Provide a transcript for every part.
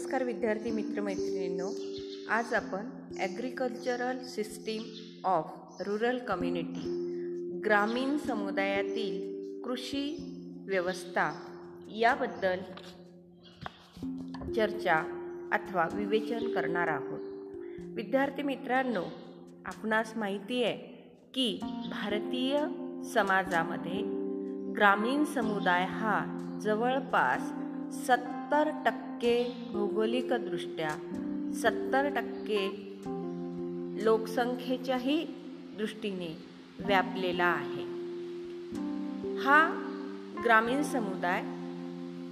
नमस्कार विद्यार्थी मित्रमैत्रिणींनो आज आपण agricultural system of rural community ग्रामीण समुदायातील कृषी व्यवस्था याबद्दल चर्चा अथवा विवेचन करणार आहोत. विद्यार्थी मित्रांनो आपणास माहिती आहे की भारतीय समाजामध्ये ग्रामीण समुदाय हा जवळपास सत्तर टक्के भौगोलिकदृष्ट्या सत्तर टक्के लोकसंख्येच्याही दृष्टीने व्यापलेला आहे. हा ग्रामीण समुदाय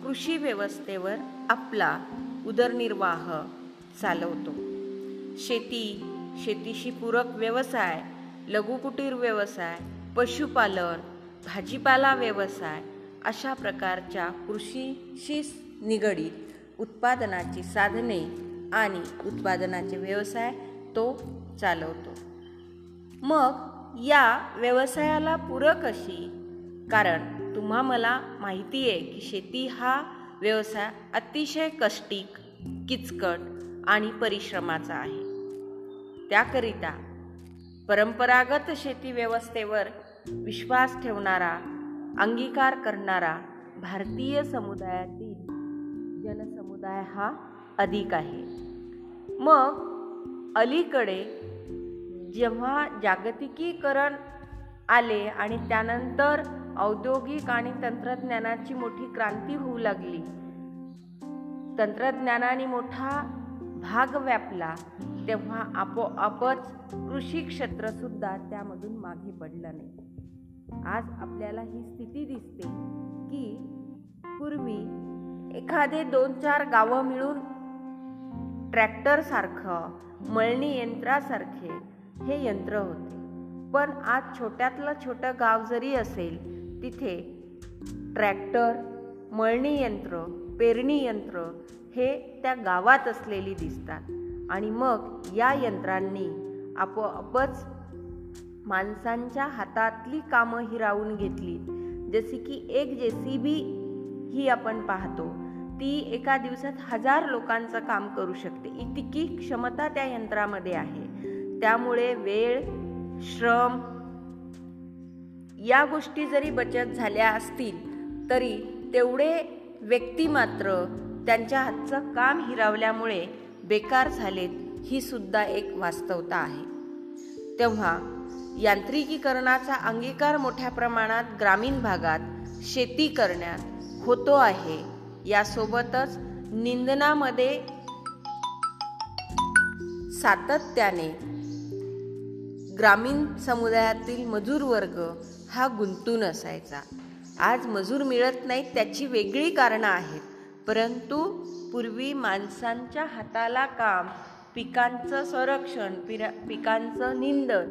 कृषी व्यवस्थेवर आपला उदरनिर्वाह चालवतो. शेती शेतीशी पूरक व्यवसाय लघुकुटीर व्यवसाय पशुपालन भाजीपाला व्यवसाय अशा प्रकारच्या कृषीशी निगडीत उत्पादनाची साधने आणि उत्पादनाचे व्यवसाय तो चालवतो. मग या व्यवसायाला पूरक अशी कारण तुम्हा मला माहिती आहे की शेती हा व्यवसाय अतिशय कष्टिक किचकट आणि परिश्रमाचा आहे. त्याकरिता परंपरागत शेती व्यवस्थेवर विश्वास ठेवणारा अंगीकार करणारा भारतीय समुदायातील जनसमुदाय हा अधिक आहे. मग अलीकडे जेव्हा जागतिकीकरण आले आणि त्यानंतर औद्योगिक आणि तंत्रज्ञानाची मोठी क्रांती होऊ लागली तंत्रज्ञानाने मोठा भाग व्यापला तेव्हा आपोआपच कृषी क्षेत्रसुद्धा त्यामधून मागे पडलं नाही. आज आपल्याला ही स्थिती दिसते की पूर्वी एखादे दोन चार गावं मिळून ट्रॅक्टरसारखं मळणी यंत्रासारखे हे यंत्र होते. पण आज छोट्यातलं छोटं गाव जरी असेल तिथे ट्रॅक्टर मळणी यंत्र पेरणी यंत्र हे त्या गावात असलेली दिसतात. आणि मग या यंत्रांनी आपोआपच माणसांच्या हातातली कामं हिरावून घेतली जसे की एक जे सी बी ही आपण पाहतो. ती एका दिवसात हजार लोकांचं काम करू शकते. इतकी क्षमता त्या यंत्रामध्ये आहे. त्यामुळे वेळ श्रम या गोष्टी जरी बचत झाल्या असतील तरी तेवढे व्यक्ती मात्र त्यांच्या हातचं काम हिरावल्यामुळे बेकार झालेत ही सुद्धा एक वास्तवता आहे. तेव्हा यांत्रिकीकरणाचा अंगीकार मोठ्या प्रमाणात ग्रामीण भागात शेती करण्यात होतो आहे. यासोबतच निंदनामध्ये सातत्याने ग्रामीण समुदायातील मजूर वर्ग हा गुंतून असायचा. आज मजूर मिळत नाहीत त्याची वेगळी कारणं आहेत. परंतु पूर्वी माणसांच्या हाताला काम पिकांचं संरक्षण पिरा पिकांचं निंदन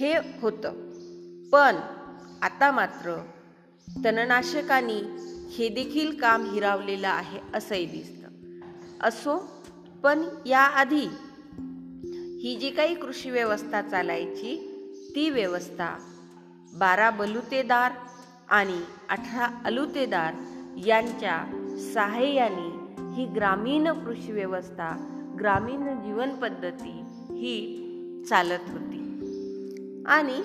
हे होतं. पण आता मात्र तणनाशकांनी हे देखील काम हिरावलेलं आहे असंही दिसतं. असो पण याआधी ही जी काही कृषी व्यवस्था चालायची ती व्यवस्था बारा बलुतेदार आणि अठरा अलुतेदार यांच्या सहाय्याने ही ग्रामीण कृषी व्यवस्था ग्रामीण जीवनपद्धती ही चालत होती. आणि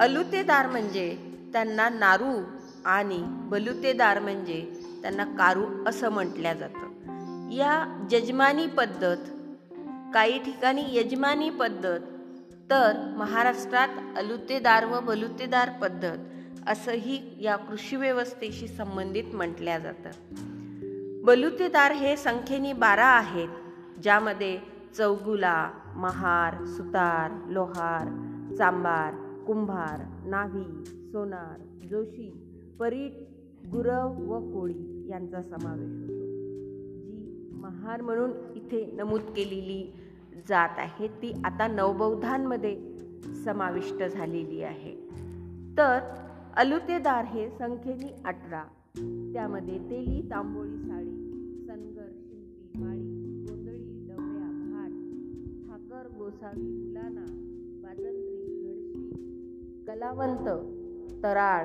अलुतेदार म्हणजे त्यांना नारू आणि बलुतेदार म्हणजे त्यांना कारू असं म्हटल्या जातं. या यजमानी पद्धत काही ठिकाणी यजमानी पद्धत तर महाराष्ट्रात अलुतेदार व बलुतेदार पद्धत असंही या कृषी व्यवस्थेशी संबंधित म्हटल्या जातं. बलुतेदार हे संख्येने बारा आहेत ज्यामध्ये चौगुला महार सुतार लोहार चांबार कुंभार नाव्ही सोनार जोशी परीट गुरव व कोळी यांचा समावेश होतो. जी महार म्हणून इथे नमूद केलेली जात आहे ती आता नवबौद्धांमध्ये समाविष्ट झालेली आहे. तर अलुतेदार हे संख्येने अठरा त्यामध्ये तेली तांबोळी साडी सनगर शिंपी माळी गोंधळी डवऱ्या भाट ठाकर गोसावी मुलाना बाजंत्री घडशी कलावंत तराळ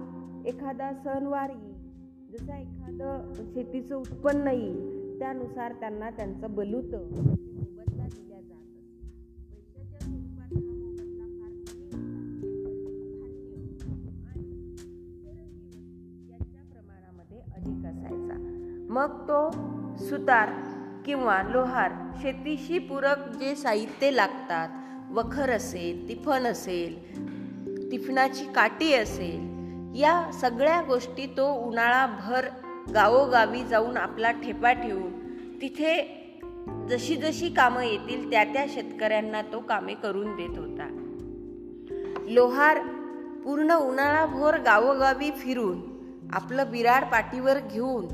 एखादा सणवार येईल जसा एखादं शेतीचं उत्पन्न येईल त्यानुसार त्यांना त्यांचं बलूत म्हणजे मोबदला दिल्या जात पैशाच्या स्वरूपात हा मोबदला फार कमी होता यांच्या प्रमाणामध्ये अधिक असायचा. मग तो सुतार किंवा लोहार शेतीशी पूरक जे साहित्य लागतात वखर असेल तिफण असेल तिफणाची काठी असेल या सगळ्या गोष्टी तो उन्हाळाभर गावोगावी जाऊन आपला ठेपा ठेवून तिथे जशी जशी कामं येतील त्या त्या शेतकऱ्यांना तो कामे करून देत होता. लोहार पूर्ण उन्हाळाभर गावोगावी फिरून आपलं बिराड पाठीवर घेऊन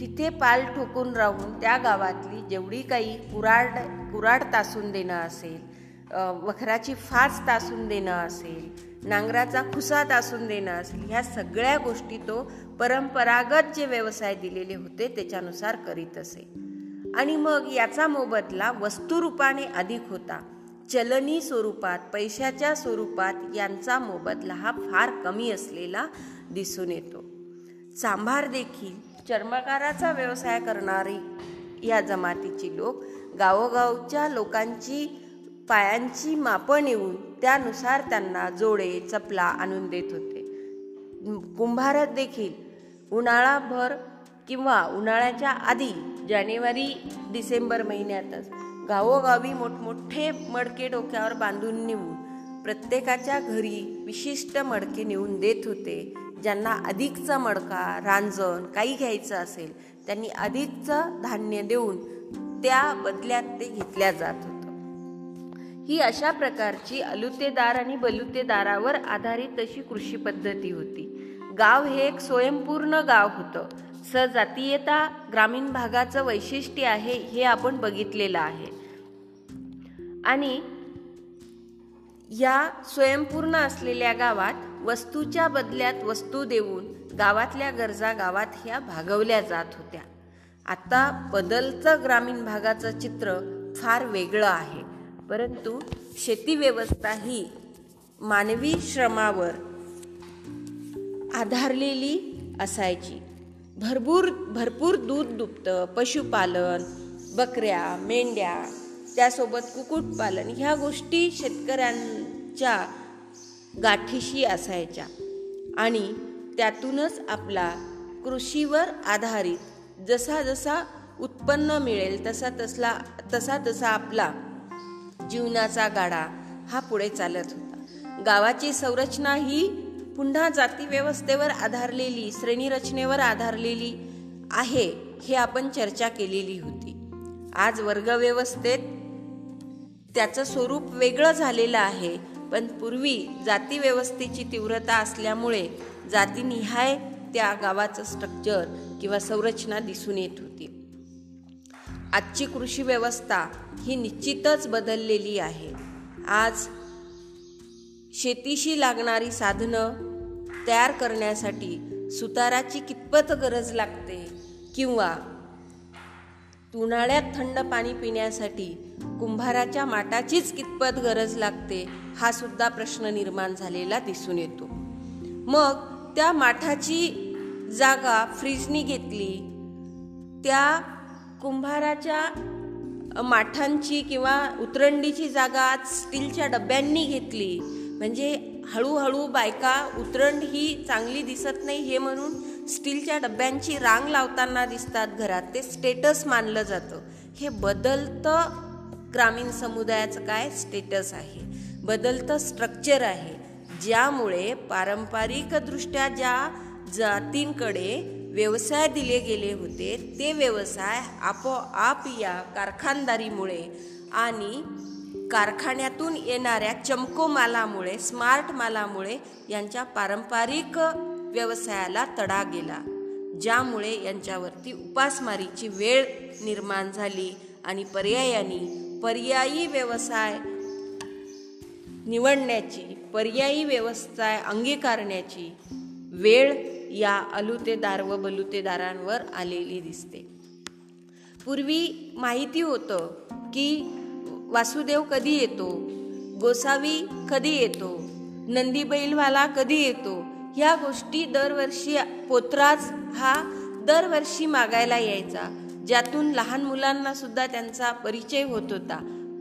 तिथे पाल ठोकून राहून त्या गावातली जेवढी काही कुराड कुराड तासून देणं असेल वखराची फाच तासून देणं असेल नांगराचा खुसा तासून देणं असेल ह्या सगळ्या गोष्टी तो परंपरागत जे व्यवसाय दिलेले होते त्याच्यानुसार करीत असे. आणि मग याचा मोबदला वस्तुरूपाने अधिक होता. चलनी स्वरूपात पैशाच्या स्वरूपात यांचा मोबदला हा फार कमी असलेला दिसून येतो. सांभार देखील चर्मकाराचा व्यवसाय करणारी या जमातीची लोक गावोगावच्या लोकांची पायांची मापं नेऊन त्यानुसार त्यांना जोडे चपला आणून देत होते. कुंभारात देखील उन्हाळाभर किंवा उन्हाळ्याच्या आधी जानेवारी डिसेंबर महिन्यातच गावोगावी मोठमोठे मडके डोक्यावर बांधून नेऊन प्रत्येकाच्या घरी विशिष्ट मडके नेऊन देत होते. ज्यांना अधिकचा मडका रांजण काही घ्यायचं असेल त्यांनी अधिकचं धान्य देऊन त्या बदल्यात ते घेतल्या जात होते. ही अशा प्रकारची अलुतेदार आणि बलुतेदारावर आधारित अशी कृषी पद्धती होती. गाव हे एक स्वयंपूर्ण गाव होतं. सजातीयता ग्रामीण भागाचं वैशिष्ट्य आहे हे आपण बघितलेलं आहे. आणि या स्वयंपूर्ण असलेल्या गावात वस्तूच्या बदल्यात वस्तू देऊन गावातल्या गरजा गावात ह्या भागवल्या जात होत्या. आता बदलचं ग्रामीण भागाचं चित्र फार वेगळं आहे. परंतु शेती व्यवस्था ही मानवी श्रमावर आधारलेली असायची. भरपूर भरपूर दूध दुभतं पशुपालन बकऱ्या मेंढ्या त्यासोबत कुक्कुटपालन ह्या गोष्टी शेतकऱ्यांच्या गाठीशी असायच्या. आणि त्यातूनच आपला कृषीवर आधारित जसा जसा उत्पन्न मिळेल तसा तसला तसा तसा आपला जीवनाचा गाडा हा पुढे चालत होता. गावाची संरचना ही पुन्हा जाती व्यवस्थेवर आधारलेली श्रेणीरचनेवर आधारलेली आहे हे आपण चर्चा केलेली होती. आज वर्गव्यवस्थेत त्याचं स्वरूप वेगळं झालेलं आहे पण पूर्वी जाती व्यवस्थेची तीव्रता असल्यामुळे जातीनिहाय त्या गावाचं स्ट्रक्चर किंवा संरचना दिसून येत होती. आजची कृषी व्यवस्था ही निश्चितच बदललेली आहे. आज शेतीशी लागणारी साधनं तयार करण्यासाठी सुताराची कितपत गरज लागते किंवा उन्हाळ्यात थंड पाणी पिण्यासाठी कुंभाराच्या माटाचीच कितपत गरज लागते हा सुद्धा प्रश्न निर्माण झालेला दिसून येतो. मग त्या माठाची जागा फ्रीजनी घेतली त्या कुंभाराच्या माठांची किंवा उतरंडीची जागा आज स्टीलच्या डब्यांनी घेतली. म्हणजे हळूहळू बायका उतरंड ही चांगली दिसत नाही हे म्हणून स्टीलच्या डब्यांची रांग लावताना दिसतात घरात. ते स्टेटस मानलं जातं. हे बदलतं ग्रामीण समुदायाचं काय स्टेटस आहे? बदलतं स्ट्रक्चर आहे. ज्यामुळे पारंपरिकदृष्ट्या ज्या जातींकडे व्यवसाय दिले गेले होते ते व्यवसाय आपोआप या कारखानदारीमुळे आणि कारखान्यातून येणाऱ्या चमको मालामुळे स्मार्ट मालामुळे यांच्या पारंपरिक व्यवसायाला तडा गेला ज्यामुळे यांच्यावरती उपासमारीची वेळ निर्माण झाली आणि पर्यायाने पर्यायी व्यवसाय निवडण्याची पर्यायी व्यवसाय अंगीकारण्याची वेळ या अलुतेदार व बलुतेदारांवर आलेली दिसते. पूर्वी माहिती होतं की वासुदेव कधी येतो? गोसावी कधी येतो? नंदी बैलवाला कधी येतो? ह्या गोष्टी दरवर्षी पोत्राज हा दरवर्षी मागायला यायचा. ज्यातून लहान मुलांना सुद्धा त्यांचा परिचय होत होता.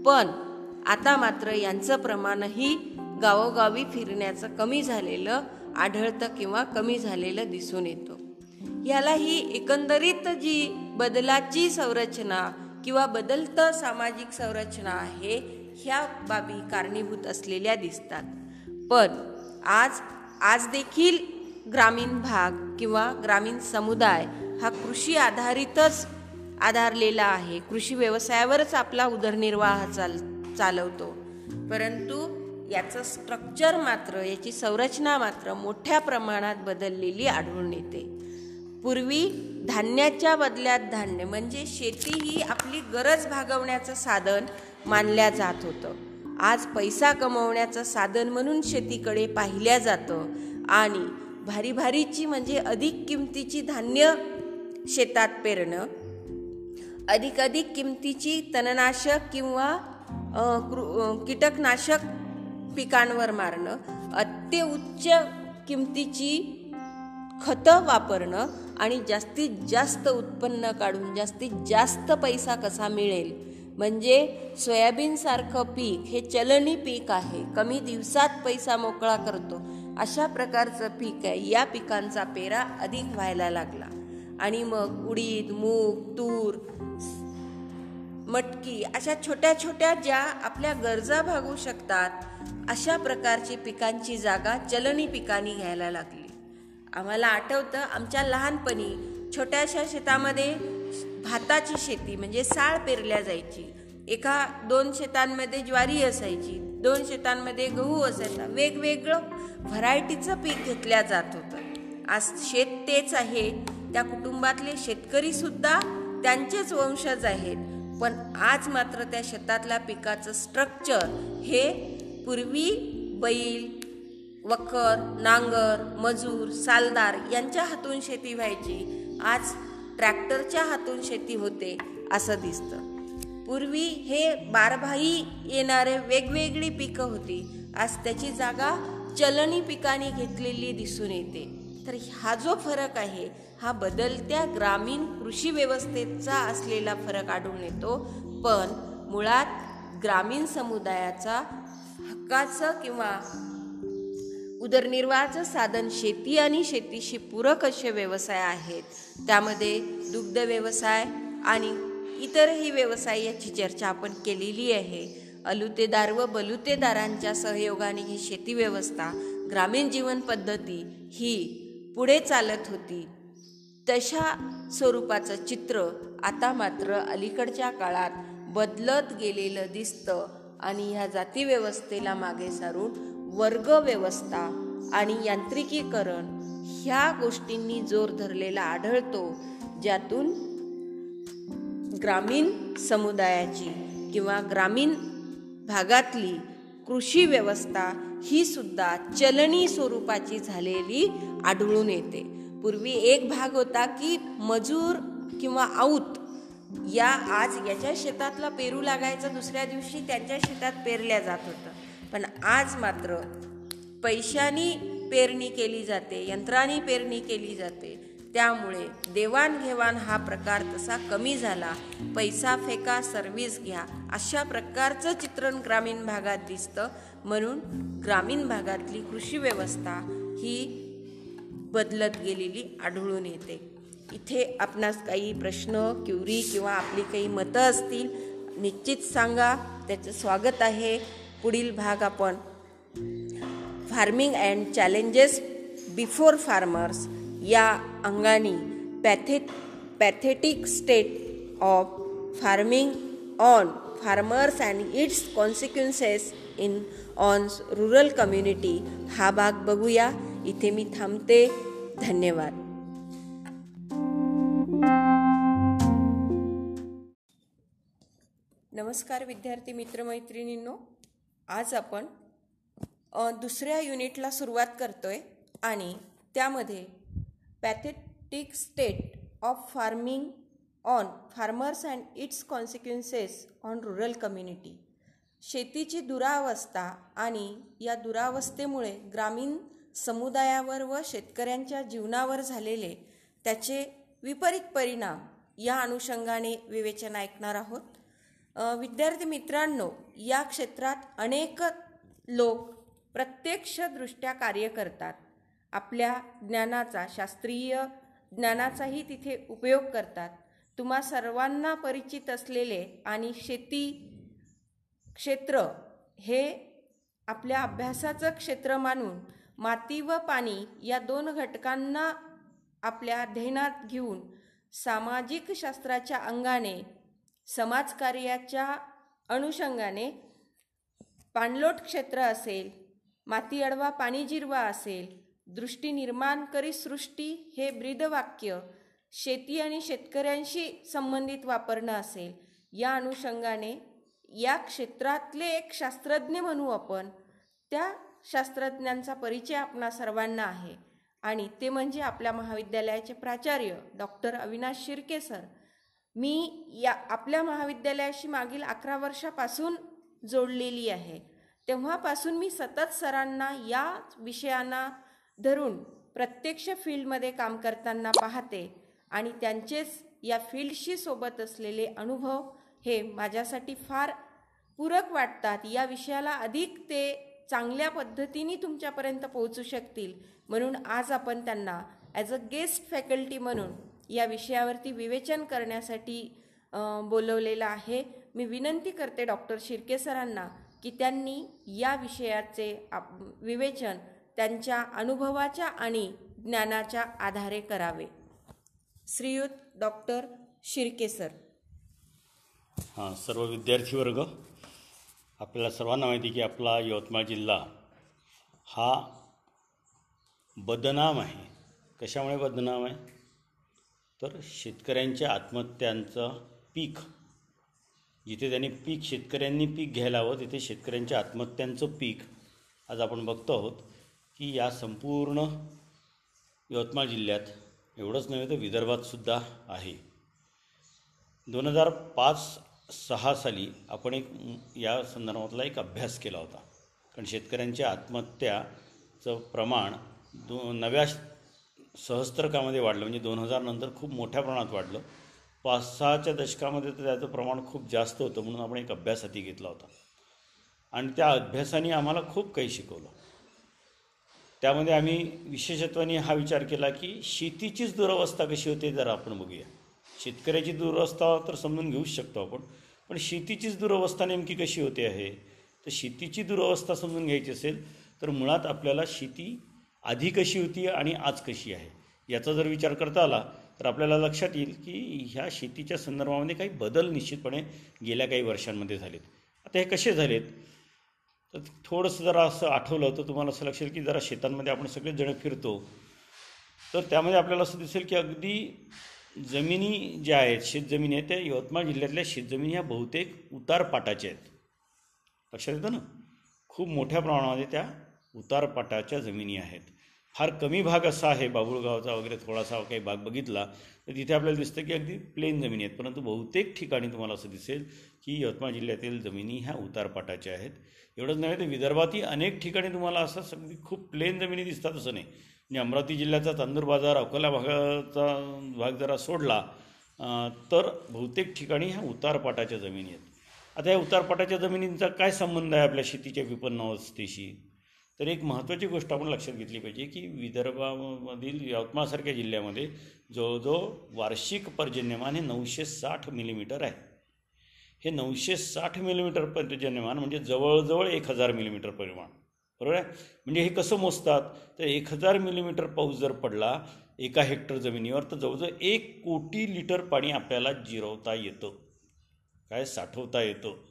पण आता मात्र यांचं प्रमाणही गावोगावी फिरण्याचं कमी झालेलं आढळतं किंवा कमी झालेलं दिसून येतो. ह्याला ही एकंदरीत जी बदलाची संरचना किंवा बदलतं सामाजिक संरचना आहे ह्या बाबी कारणीभूत असलेल्या दिसतात. पण आज आज देखील ग्रामीण भाग किंवा ग्रामीण समुदाय हा कृषी आधारितच आधारलेला आहे. कृषी व्यवसायावरच आपला उदरनिर्वाह चाल चालवतो. परंतु याचं स्ट्रक्चर मात्र याची संरचना मात्र मोठ्या प्रमाणात बदललेली आढळून येते. पूर्वी धान्याच्या बदल्यात धान्य म्हणजे शेती ही आपली गरज भागवण्याचं साधन मानल्या जात होतं. आज पैसा कमवण्याचं साधन म्हणून शेतीकडे पाहिल्या जातं आणि भारी भारीची म्हणजे अधिक किमतीची धान्य शेतात पेरणं अधिक अधिक किमतीची तणनाशक किंवा कीटकनाशक पिकांवर मारणं अत्युच्च किमतीची खतं वापरणं आणि जास्तीत जास्त उत्पन्न काढून जास्तीत जास्त पैसा कसा मिळेल? म्हणजे सोयाबीनसारखं पीक हे चलनी पीक आहे. कमी दिवसात पैसा मोकळा करतो. अशा प्रकारचं पीक आहे. या पिकांचा पेरा अधिक व्हायला लागला. आणि मग उडीद मूग तूर मटकी अशा छोट्या छोट्या ज्या आपल्या गरजा भागू शकतात अशा प्रकारची पिकांची जागा चलनी पिकांनी घ्यायला लागली. आम्हाला आठवतं आमच्या लहानपणी छोट्याशा शेतामध्ये भाताची शेती म्हणजे साळ पेरल्या जायची. एका दोन शेतांमध्ये ज्वारी असायची दोन शेतांमध्ये गहू असायचा. वेगवेगळं व्हरायटीचं पीक घेतल्या जात होतं. आज शेत तेच आहे. त्या कुटुंबातले शेतकरीसुद्धा त्यांचेच वंशज आहेत. पण आज मात्र त्या शेतातल्या पिकाचं स्ट्रक्चर हे पूर्वी बैल वखर नांगर मजूर सालदार यांच्या हातून शेती व्हायची. आज ट्रॅक्टरच्या हातून शेती होते असं दिसतं. पूर्वी हे बारभाई येणारे वेगवेगळी पिकं होती. आज त्याची जागा चलनी पिकांनी घेतलेली दिसून येते. तर हा जो फरक आहे हा बदलत्या ग्रामीण कृषी व्यवस्थेचा असलेला फरक आढळून येतो. पण मुळात ग्रामीण समुदायाचा हक्काचं किंवा उदरनिर्वाहाचं साधन शेती आणि शेतीशी पूरक असे व्यवसाय आहेत. त्यामध्ये दुग्ध व्यवसाय आणि इतरही व्यवसाय याची चर्चा आपण केलेली आहे. अलुतेदार व बलुतेदारांच्या सहयोगाने ही शेती व्यवस्था ग्रामीण जीवन पद्धती ही पुढे चालत होती. तशा स्वरूपाचं चित्र आता मात्र अलीकडच्या काळात बदलत गेलेलं दिसतं. आणि ह्या जातीव्यवस्थेला मागे सारून वर्ग व्यवस्था आणि यांत्रिकीकरण ह्या गोष्टींनी जोर धरलेला आढळतो ज्यातून ग्रामीण समुदायाची किंवा ग्रामीण भागातली कृषी व्यवस्था ही सुद्धा चलनी स्वरूपाची झालेली आढळून येते. पूर्वी एक भाग होता की मजूर किंवा आऊत या आज याच्या शेतातला पेरू लागायचा दुसऱ्या दिवशी त्यांच्या शेतात पेरल्या जात होतं. पण आज मात्र पैशानी पेरणी केली जाते यंत्रांनी पेरणी केली जाते. त्यामुळे देवाणघेवाण हा प्रकार तसा कमी झाला. पैसा फेका सर्व्हिस घ्या अशा प्रकारचं चित्रण ग्रामीण भागात दिसतं. म्हणून ग्रामीण भागातली कृषी व्यवस्था ही बदलत गेलेली आढळून येते. इथे आपणास काही प्रश्न क्युरी किंवा आपली काही मतं असतील निश्चित सांगा. त्याचं स्वागत आहे. पुढील भाग आपण. Farming and challenges before farmers या अंगाने पॅथे pathetic state of farming on farmers and its consequences in on rural community हा भाग बघूया. इथे मी थांबते. धन्यवाद. नमस्कार विद्यार्थी मित्रमैत्रिणींनो. आज आपण दुसऱ्या युनिटला सुरुवात करतोय आणि त्यामध्ये pathetic state of farming on farmers and its consequences on rural community शेतीची दुरावस्था आणि या दुरावस्थेमुळे ग्रामीण समुदायावर व शेतकऱ्यांच्या जीवनावर झालेले त्याचे विपरीत परिणाम या अनुषंगाने विवेचन ऐकणार आहोत. विद्यार्थी मित्रांनो या क्षेत्रात अनेक लोक प्रत्यक्षदृष्ट्या कार्य करतात. आपल्या ज्ञानाचा शास्त्रीय ज्ञानाचाही तिथे उपयोग करतात. तुम्हा सर्वांना परिचित असलेले आणि शेती क्षेत्र हे आपल्या अभ्यासाचं क्षेत्र मानून माती व पाणी या दोन घटकांना आपल्या अध्ययनात घेऊन सामाजिक शास्त्राच्या अंगाने समाजकार्याच्या अनुषंगाने पाणलोट क्षेत्र असेल माती अडवा पाणी जिरवा असेल दृष्टी निर्माण करी सृष्टी हे ब्रीदवाक्य शेती आणि शेतकऱ्यांशी संबंधित वापरणं असेल. या अनुषंगाने या क्षेत्रातले एक शास्त्रज्ञ म्हणू आपण त्या शास्त्रज्ञांचा परिचय आपणा सर्वांना आहे. आणि ते म्हणजे आपल्या महाविद्यालयाचे प्राचार्य डॉक्टर अविनाश शिर्के सर. मी या आपल्या महाविद्यालयाशी मागील अकरा वर्षापासून जोडलेली आहे. तेव्हापासून मी सतत सरांना या विषयांना धरून प्रत्यक्ष फील्डमध्ये काम करताना पाहते आणि त्यांचेच या फील्डशी सोबत असलेले अनुभव हे माझ्यासाठी फार पूरक वाटतात. या विषयाला अधिक ते चांगल्या पद्धतीने तुमच्यापर्यंत पोहोचू शकतील. म्हणून आज आपण त्यांना ॲज अ गेस्ट फॅकल्टी म्हणून या विषयावरती विवेचन करण्यासाठी बोलवलेलं आहे. मी विनंती करते डॉक्टर शिर्के सरांना की त्यांनी या विषयाचे आप विवेचन त्यांच्या अनुभवाच्या आणि ज्ञानाच्या आधारे करावे. श्रीयुत डॉक्टर शिर्के सर. हां सर्व विद्यार्थी वर्ग आपल्याला सर्वांना माहिती की आपला यवतमाळ जिल्हा हा बदनाम आहे. कशामुळे बदनाम आहे? तर शेतकऱ्यांच्या आत्महत्यांचं पीक जिथे त्यांनी पीक शेतकऱ्यांनी पीक घ्यायला हवं तिथे शेतकऱ्यांच्या आत्महत्यांचं पीक. आज आपण बघतो आहोत की या संपूर्ण यवतमाळ जिल्ह्यात एवढंच नव्हे तर विदर्भातसुद्धा आहे. दोन हजार पाच सहा साली आपण एक या संदर्भातला एक अभ्यास केला होता. कारण शेतकऱ्यांच्या आत्महत्याचं प्रमाण दो नव्या सहस्त्रकामध्ये वाढलं म्हणजे दोन हजार नंतर खूप मोठ्या प्रमाणात वाढलं. पाच सहाच्या दशकामध्ये तर त्याचं प्रमाण खूप जास्त होतं म्हणून आपण एक अभ्यास हाती घेतला होता. आणि त्या अभ्यासाने आम्हाला खूप काही शिकवलं. त्यामध्ये आम्ही विशेषत्वाने हा विचार केला की शेतीचीच दुरवस्था कशी होते जरा आपण बघूया. शेतकऱ्याची दुरवस्था तर समजून घेऊच शकतो आपण पण शेतीचीच दुरवस्था नेमकी कशी होते आहे? तर शेतीची दुरवस्था समजून घ्यायची असेल तर मुळात आपल्याला शेती आधी कशी होती आणि आज कशी आहे? याचा जर विचार करता आला तर आपल्याला लक्षात येईल की ह्या शेतीच्या संदर्भामध्ये काही बदल निश्चितपणे गेल्या काही वर्षांमध्ये झालेत. आता हे कसे झालेत? तर थोडंसं जरा असं आठवलं तर तुम्हाला असं लक्षात की जरा शेतांमध्ये आपण सगळेच जण फिरतो. तर त्यामध्ये आपल्याला असं दिसेल की अगदी जमिनी ज्या आहेत शेतजमिनी आहेत त्या यवतमाळ जिल्ह्यातल्या शेतजमिनी ह्या बहुतेक उतारपाटाच्या आहेत. लक्षात येतं ना? खूप मोठ्या प्रमाणामध्ये त्या उतारपाटाच्या जमिनी आहेत. फार कमी भाग असा आहे बाबुळगावचा वगैरे थोडासा काही भाग बघितला तर तिथे आपल्याला दिसतं की अगदी प्लेन जमिनी आहेत. परंतु बहुतेक ठिकाणी तुम्हाला असं दिसेल की यवतमाळ जिल्ह्यातील जमिनी ह्या उतारपाटाच्या आहेत. एवढंच नव्हे तर विदर्भातही अनेक ठिकाणी तुम्हाला असं सगळी खूप प्लेन जमिनी दिसतात असं नाही. म्हणजे अमरावती जिल्ह्याचा तांदूर बाजार अकोला भागाचा भाग जरा सोडला तर बहुतेक ठिकाणी ह्या उतारपाटाच्या जमिनी आहेत. आता या उतारपाटाच्या जमिनींचा काय संबंध आहे आपल्या शेतीच्या विपन्न अवस्थेशी तर एक महत्त्वाची गोष्ट आपण लक्षात घेतली पाहिजे की विदर्भामधील यवतमाळसारख्या जिल्ह्यामध्ये जवळजवळ वार्षिक पर्जन्यमान हे नऊशे साठ मिलीमीटर आहे. हे नऊशे साठ मिलीमीटर पर्जन्यमान म्हणजे जवळजवळ एक हजार मिलीमीटर परिमाण. बरोबर आहे? म्हणजे हे कसं मोजतात? तर एक हजार मिलीमीटर पाऊस जर पडला एका हेक्टर जमिनीवर तर जवळजवळ एक कोटी लिटर पाणी आपल्याला जिरवता येतं. काय साठवता येतं?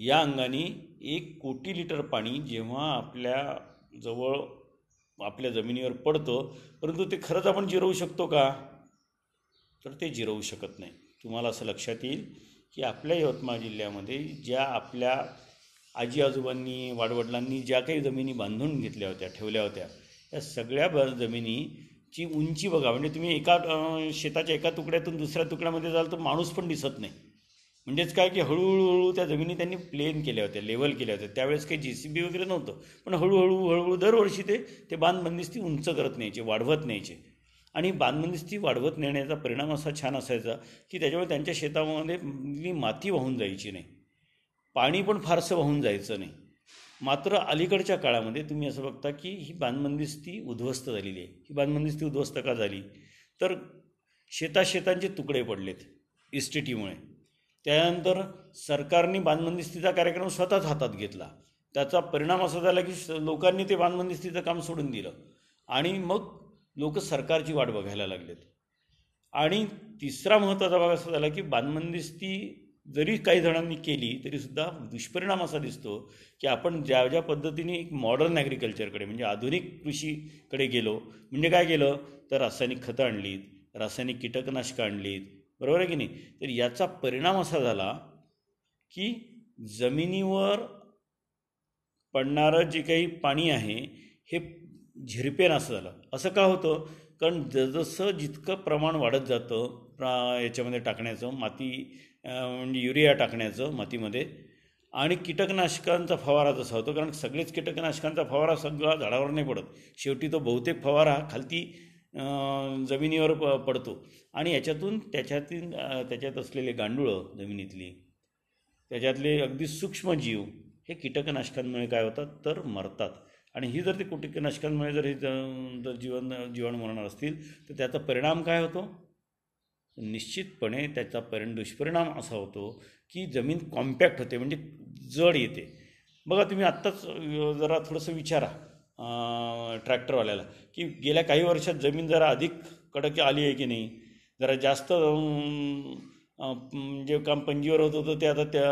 या अंगाने एक कोटी लिटर पाणी जेव्हा आपल्या जवळ आपल्या जमिनीवर पडतं परंतु ते खरंच आपण जिरवू शकतो का? तर ते जिरवू शकत नाही. तुम्हाला असं लक्षात येईल की आपल्या यवतमाळ जिल्ह्यामध्ये ज्या आपल्या आजी आजोबांनी वाडवडिलांनी ज्या काही जमिनी बांधून घेतल्या होत्या ठेवल्या होत्या या सगळ्या ब जमिनीची उंची बघा. म्हणजे तुम्ही एका शेताच्या एका तुकड्यातून दुसऱ्या तुकड्यामध्ये जाल तर माणूस पण दिसत नाही. म्हणजेच काय की हळूहळूहळू त्या जमिनी त्यांनी प्लेन केल्या होत्या लेवल केल्या होत्या. त्यावेळेस काही जी सी बी वगैरे नव्हतं. पण हळूहळू हळूहळू दरवर्षी ते ते बांधबंदिस्ती उंच करत न्यायचे वाढवत न्यायचे. आणि बांधबंदिस्ती वाढवत नेण्याचा परिणाम असा छान असायचा की त्याच्यामुळे त्यांच्या शेतामध्ये माती वाहून जायची नाही. पाणी पण फारसं वाहून जायचं नाही. मात्र अलीकडच्या काळामध्ये तुम्ही असं बघता की ही बांधबंदिस्ती उद्ध्वस्त झालेली आहे. ही बांधबंदिस्ती उद्ध्वस्त का झाली? तर शेताशेतांचे तुकडे पडलेत इस्टेटीमुळे. त्यानंतर सरकारने बांधबंदिस्तीचा कार्यक्रम स्वतःच हातात घेतला. त्याचा परिणाम असा झाला की स- लोकांनी ते बांधबंदिस्तीचं काम सोडून दिलं. आणि मग लोक सरकारची वाट बघायला लागलेत. आणि तिसरा महत्त्वाचा भाग असा झाला की बांधबंदिस्ती जरी काही जणांनी केली तरीसुद्धा दुष्परिणाम असा दिसतो की आपण ज्या ज्या पद्धतीने एक मॉडर्न ॲग्रिकल्चरकडे म्हणजे आधुनिक कृषीकडे गेलो. म्हणजे काय केलं? तर रासायनिक खतं आणलीत रासायनिक कीटकनाशकं आणलीत बरोबर आहे की नाही? तर याचा परिणाम असा झाला की जमिनीवर पडणारं जे काही पाणी आहे हे झिरपेन असं झालं. असं का होतं? कारण जसं जितकं प्रमाण वाढत जातं प्रा याच्यामध्ये टाकण्याचं माती म्हणजे युरिया टाकण्याचं मातीमध्ये आणि कीटकनाशकांचा फवारा जसा होतो कारण सगळेच कीटकनाशकांचा फवारा सगळा झाडावर नाही पडत. शेवटी तो बहुतेक फवारा खालती जमिनीवर प पडतो. आणि याच्यातून त्याच्यातील त्याच्यात असलेले गांडुळं जमिनीतली त्याच्यातले अगदी सूक्ष्मजीव हे कीटकनाशकांमुळे काय होतात? तर मरतात. आणि ही जर ते कीटकनाशकांमुळे जर हे जर जीवन जीवाणू मरणार असतील तर त्याचा परिणाम काय होतो? निश्चितपणे त्याचा परिण दुष्परिणाम असा होतो की जमीन कॉम्पॅक्ट होते म्हणजे जड येते. बघा तुम्ही आत्ताच जरा थोडंसं विचारा. ट्रॅक्टरवाल्याला. की गेल्या काही वर्षात जमीन जरा अधिक कडक आली आहे की नाही? जरा जास्त जे म्हणजे काम पंजीवर होत होतं ते आता त्या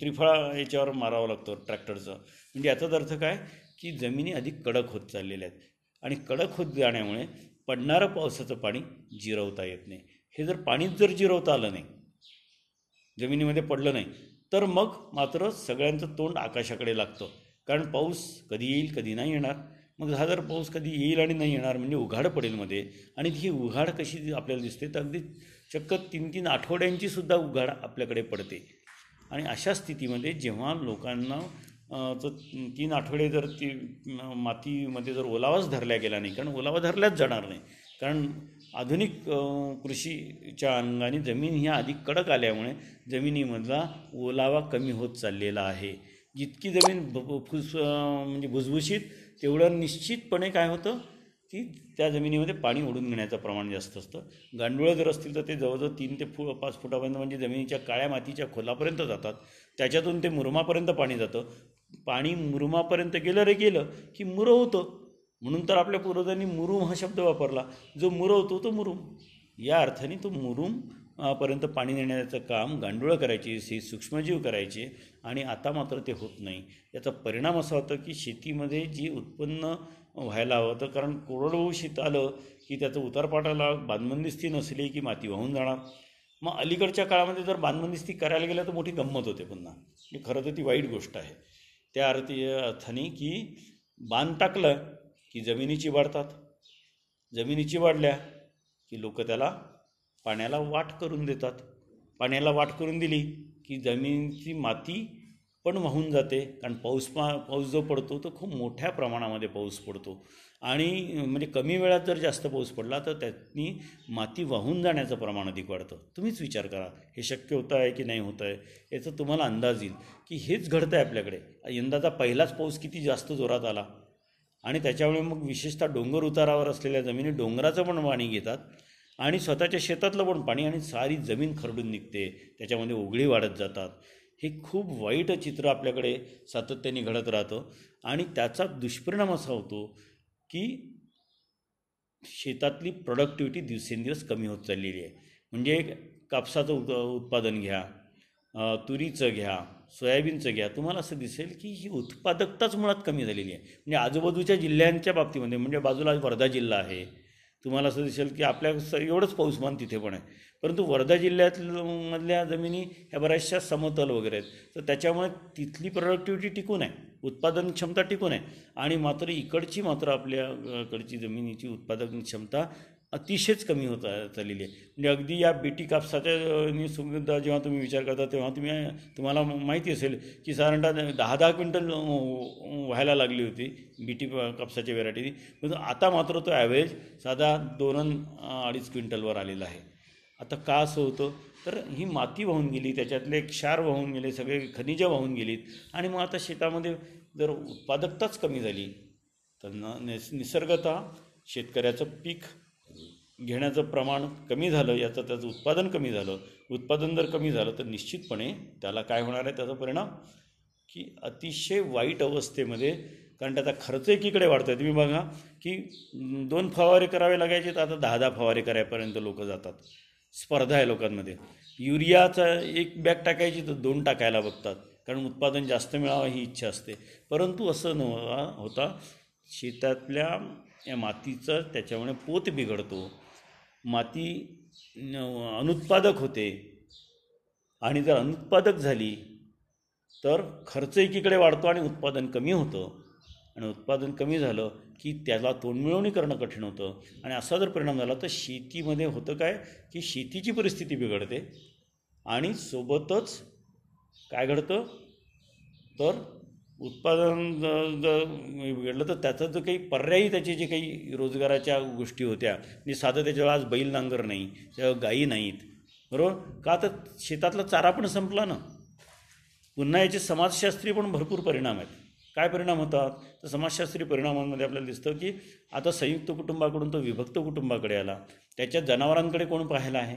त्रिफळा याच्यावर मारावं लागतं ट्रॅक्टरचं. म्हणजे याचाच अर्थ काय? की जमिनी अधिक कडक होत चाललेल्या आहेत. आणि कडक होत जाण्यामुळे पडणारं पावसाचं पाणी जिरवता येत नाही. हे जर पाणीच जर जिरवता आलं नाही जमिनीमध्ये पडलं नाही तर मग मात्र सगळ्यांचं तोंड आकाशाकडे लागतं. कारण पाऊस कधी येईल कधी नाही येणार. मग हा जर पाऊस कधी येईल आणि नाही येणार म्हणजे उघाड पडेल मध्ये आणि ही उघाड कशी आपल्याला दिसते तर अगदी चक्क तीन तीन आठवड्यांची सुद्धा उघाड आपल्याकडे पडते. आणि अशा स्थितीमध्ये जेव्हा लोकांना तर तीन आठवडे जर ती मातीमध्ये जर ओलावाच धरल्या गेला नाही कारण ओलावा धरल्याच जाणार नाही. कारण आधुनिक कृषीच्या अंगाने जमीन ह्या अधिक कडक आल्यामुळे जमिनीमधला ओलावा कमी होत चाललेला आहे. जितकी जमीन भ- फुस म्हणजे भुसभुशीत तेवढं निश्चितपणे काय होतं की त्या जमिनीमध्ये पाणी ओढून घेण्याचं प्रमाण जास्त असतं. गांडुळं जर असतील तर ते जवळजवळ तीन ते फु पाच फुटापर्यंत म्हणजे जमिनीच्या काळ्या मातीच्या खोलापर्यंत जातात. त्याच्यातून ते मुरमापर्यंत पाणी जातं. पाणी मुरमापर्यंत गेलं रे गेलं की मुरं होतं. म्हणून तर आपल्या पूर्वजांनी मुरुम हा शब्द वापरला. जो मुरवतो तो मुरुम. या अर्थाने तो मुरुम पर्यंत पाणी नेण्याचं काम गांडुळं करायची हे सूक्ष्मजीव करायचे. आणि आता मात्र ते होत नाही. याचा परिणाम असा होता की शेतीमध्ये जी उत्पन्न व्हायला हवं होतं कारण कोरडवाहू शेत आलं की त्याचं उतारपाटाला बांधबंदिस्ती नसली की माती वाहून जाणार. मग अलीकडच्या काळामध्ये जर बांधबंदिस्ती करायला गेलं तर मोठी गंमत होते पुन्हा. म्हणजे खरं तर ती वाईट गोष्ट आहे. त्या अर्थी अर्थाने की बांध टाकलं की जमिनीची वाढतात जमिनीची वाढल्या की लोक त्याला पाण्याला वाट करून देतात. पाण्याला वाट करून दिली की जमिनीची माती पण वाहून जाते. कारण पाऊस पा पाऊस जो पडतो तो खूप मोठ्या प्रमाणामध्ये पाऊस पडतो. आणि म्हणजे कमी वेळात जर जास्त पाऊस पडला तर त्यातनी माती वाहून जाण्याचं प्रमाण अधिक वाढतं. तुम्हीच विचार करा हे शक्य होतं आहे की नाही होतं आहे याचा तुम्हाला अंदाज येईल. की हेच घडतं आहे आपल्याकडे. यंदाचा पहिलाच पाऊस किती जास्त जोरात आला. आणि त्याच्यामुळे मग विशेषतः डोंगर उतारावर असलेल्या जमिनी डोंगराचं पण पाणी घेतात. आणि स्वतःच्या शेतातलं पण पाणी आणि सारी जमीन खरडून निघते. त्याच्यामध्ये उघडी वाढत जातात. हे खूप वाईट चित्र आपल्याकडे सातत्याने घडत राहतं. आणि त्याचा दुष्परिणाम असा होतो की शेतातली प्रोडक्टिव्हिटी दिवसेंदिवस कमी होत चाललेली आहे. म्हणजे कापसाचं उत उत्पादन घ्या तुरीचं घ्या सोयाबीनचं घ्या तुम्हाला असं दिसेल की ही उत्पादकताच मुळात कमी झालेली आहे. म्हणजे आजूबाजूच्या जिल्ह्यांच्या बाबतीमध्ये म्हणजे बाजूला वर्धा जिल्हा आहे तुम्हाला असं दिसेल की आपल्या एवढंच पाऊसमान तिथे पण आहे. परंतु वर्धा जिल्ह्यात मधल्या जमिनी ह्या बऱ्याचशा समतल वगैरे आहेत. तर त्याच्यामुळे तिथली प्रोडक्टिव्हिटी टिकून आहे. उत्पादन क्षमता टिकून आहे. आणि मात्र इकडची मात्र आपल्या जमिनीची उत्पादन क्षमता अतिशयच कमी होत चाललेली आहे. म्हणजे अगदी या बीटी कापसाच्या अ, सुद्धा जेव्हा तुम्ही विचार करता तेव्हा तुम्ही तुम्हाला माहिती असेल की साधारणतः दहा दहा क्विंटल व्हायला लागली होती बीटी कापसाच्या व्हेरायटी परंतु आता मात्र तो ॲव्हरेज साधा दोन अडीच क्विंटलवर आलेला आहे. आता का असं होतं? तर ही माती वाहून गेली त्याच्यातले क्षार वाहून गेले सगळे खनिजं वाहून गेलीत. आणि मग आता शेतामध्ये जर उत्पादकताच कमी झाली तर न निस निसर्गतः शेतकऱ्याचं पीक घेण्याचं प्रमाण कमी झालं याचं त्याचं उत्पादन कमी झालं. उत्पादन जर कमी झालं तर निश्चितपणे त्याला काय होणार आहे त्याचा परिणाम? की अतिशय वाईट अवस्थेमध्ये कारण त्याचा खर्च एकीकडे वाढतो आहे तुम्ही बघा की दोन फवारे करावे लागायचे तर आता दहा दहा फवारे करायपर्यंत लोक जातात. स्पर्धा आहे लोकांमध्ये. युरियाचा एक बॅग टाकायची तर दोन टाकायला बघतात. कारण उत्पादन जास्त मिळावं ही इच्छा असते. परंतु असं न होता शेतातल्या या मातीचं त्याच्यामुळे पोत बिघडतो. माती अनुत्पादक होते. आणि जर अनुत्पादक झाली तर खर्च एकीकडे वाढतो आणि उत्पादन कमी होतं. आणि उत्पादन कमी झालं की त्याला तोंडमिळवणी करणं कठीण होतं. आणि असा जर परिणाम झाला तर शेतीमध्ये होतं काय? की शेतीची परिस्थिती बिघडते आणि सोबतच काय घडतं? तर उत्पादन जर बिघडलं तर त्याचं जो काही पर्यायी त्याचे जे काही रोजगाराच्या गोष्टी होत्या म्हणजे साधं त्याच्यावर आज बैल नांगर नाही त्याच्यावर गायी नाहीत. बरोबर? का तर शेतातला चारा पण संपला ना. पुन्हा याचे समाजशास्त्रीय पण भरपूर परिणाम आहेत. काय परिणाम होतात? तर समाजशास्त्रीय परिणामांमध्ये आपल्याला दिसतं की आता संयुक्त कुटुंबाकडून तो विभक्त कुटुंबाकडे आला. त्याच्या जनावरांकडे कोण पाहायला आहे?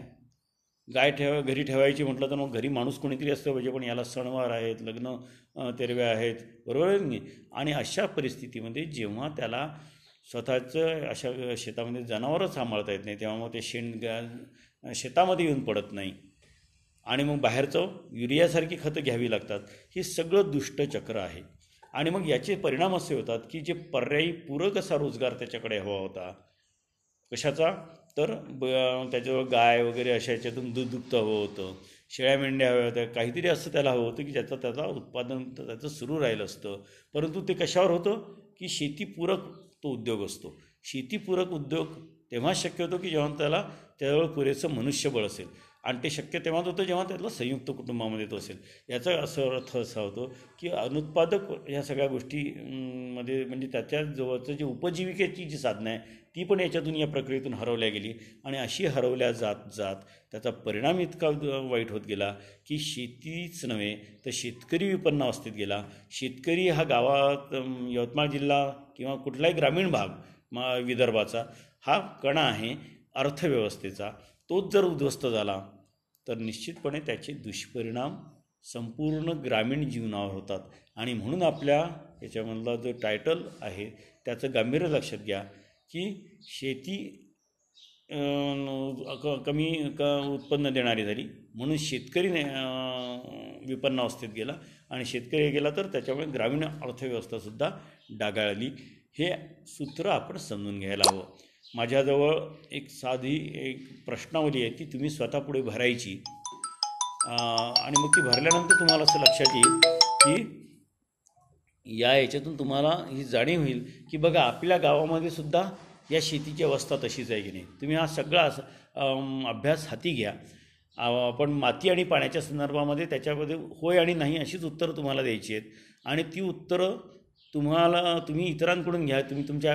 गाय ठेवा घरी ठेवायची म्हटलं तर मग घरी माणूस कोणीतरी असलं पाहिजे. पण याला सणवार आहेत लग्न तेरव्या आहेत. बरोबर आहे की नाही? आणि अशा परिस्थितीमध्ये जेव्हा त्याला स्वतःचं अशा शेतामध्ये जनावरं सांभाळता येत नाही तेव्हा मग ते शेण शेतामध्ये येऊन पडत नाही. आणि मग बाहेरचं युरियासारखी खतं घ्यावी लागतात. हे सगळं दुष्टचक्र आहे. आणि मग याचे परिणाम असे होतात की जे पर्यायी पूरक असा रोजगार त्याच्याकडे हवा होता. कशाचा? तर ब त्याच्यावर गाय वगैरे अशा याच्यातून दूध दुभतं हवं होतं. शेळ्या मेंढ्या हव्या होत्या. काहीतरी असं त्याला हवं होतं की ज्याचं त्याचा उत्पादन त्याचं सुरू राहिलं असतं. परंतु ते कशावर होतं? की शेतीपूरक तो उद्योग असतो. शेतीपूरक उद्योग तेव्हा शक्य होतो की जेव्हा त्याला त्याजवळ पुरेसं मनुष्यबळ असेल. आणि ते शक्य तेव्हाच होतं जेव्हा त्यातलं संयुक्त कुटुंबामध्ये येत असेल. याचा असं अर्थ असा होतो की अनुत्पादक ह्या सगळ्या गोष्टी मध्ये म्हणजे त्याच्या जवळचं जे उपजीविकेची जी साधनं आहे ती पण याच्यातून या प्रक्रियेतून हरवल्या गेली. आणि अशी हरवल्या जात जात त्याचा परिणाम इतका वाईट होत गेला की शेतीच नव्हे तर शेतकरी विपन्न अवस्थेत गेला. शेतकरी हा गावात यवतमाळ जिल्हा किंवा कुठलाही ग्रामीण भाग मा विदर्भाचा हा कणा आहे अर्थव्यवस्थेचा. तोच जर उद्ध्वस्त झाला तर निश्चितपणे त्याचे दुष्परिणाम संपूर्ण ग्रामीण जीवनावर होतात. आणि म्हणून आपल्या याच्यामधला जो टायटल आहे त्याचं गांभीर्य लक्षात घ्या की शेती क- कमी क उत्पन्न देणारी झाली. म्हणून शेतकरी विपन्न अवस्थेत गेला. आणि शेतकरी गेला तर त्याच्यामुळे ग्रामीण अर्थव्यवस्थासुद्धा डागाळली हे सूत्र आपण समजून घ्यायला हवं. माझ्याजवळ एक साधी एक प्रश्नावली आहे ती तुम्ही स्वतः पुढे भरायची. आणि मग ती भरल्यानंतर तुम्हाला असं लक्षात येईल की या याच्यातून तुम्हाला ही जाणीव होईल की बघा आपल्या गावामध्ये सुद्धा या शेतीची अवस्था तशीच आहे की नाही. तुम्ही हा सगळा अभ्यास हाती घ्या. आपण माती आणि पाण्याच्या संदर्भामध्ये त्याच्यामध्ये होय आणि नाही अशीच उत्तरं तुम्हाला द्यायची आहेत. आणि ती उत्तरं तुम्हाला तुम्ही इतरांकडून घ्या तुम्ही तुमच्या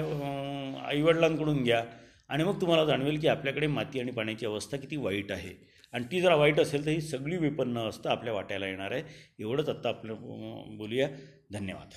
आईवडिलांकडून घ्या. आणि मग तुम्हाला जाणवेल की आपल्याकडे माती आणि पाण्याची अवस्था किती वाईट आहे. आणि ती जर वाईट असेल तर ही सगळी विपन्न अवस्था आपल्या वाट्याला येणार आहे. एवढंच आत्ता आपलं बोलूया. धन्यवाद.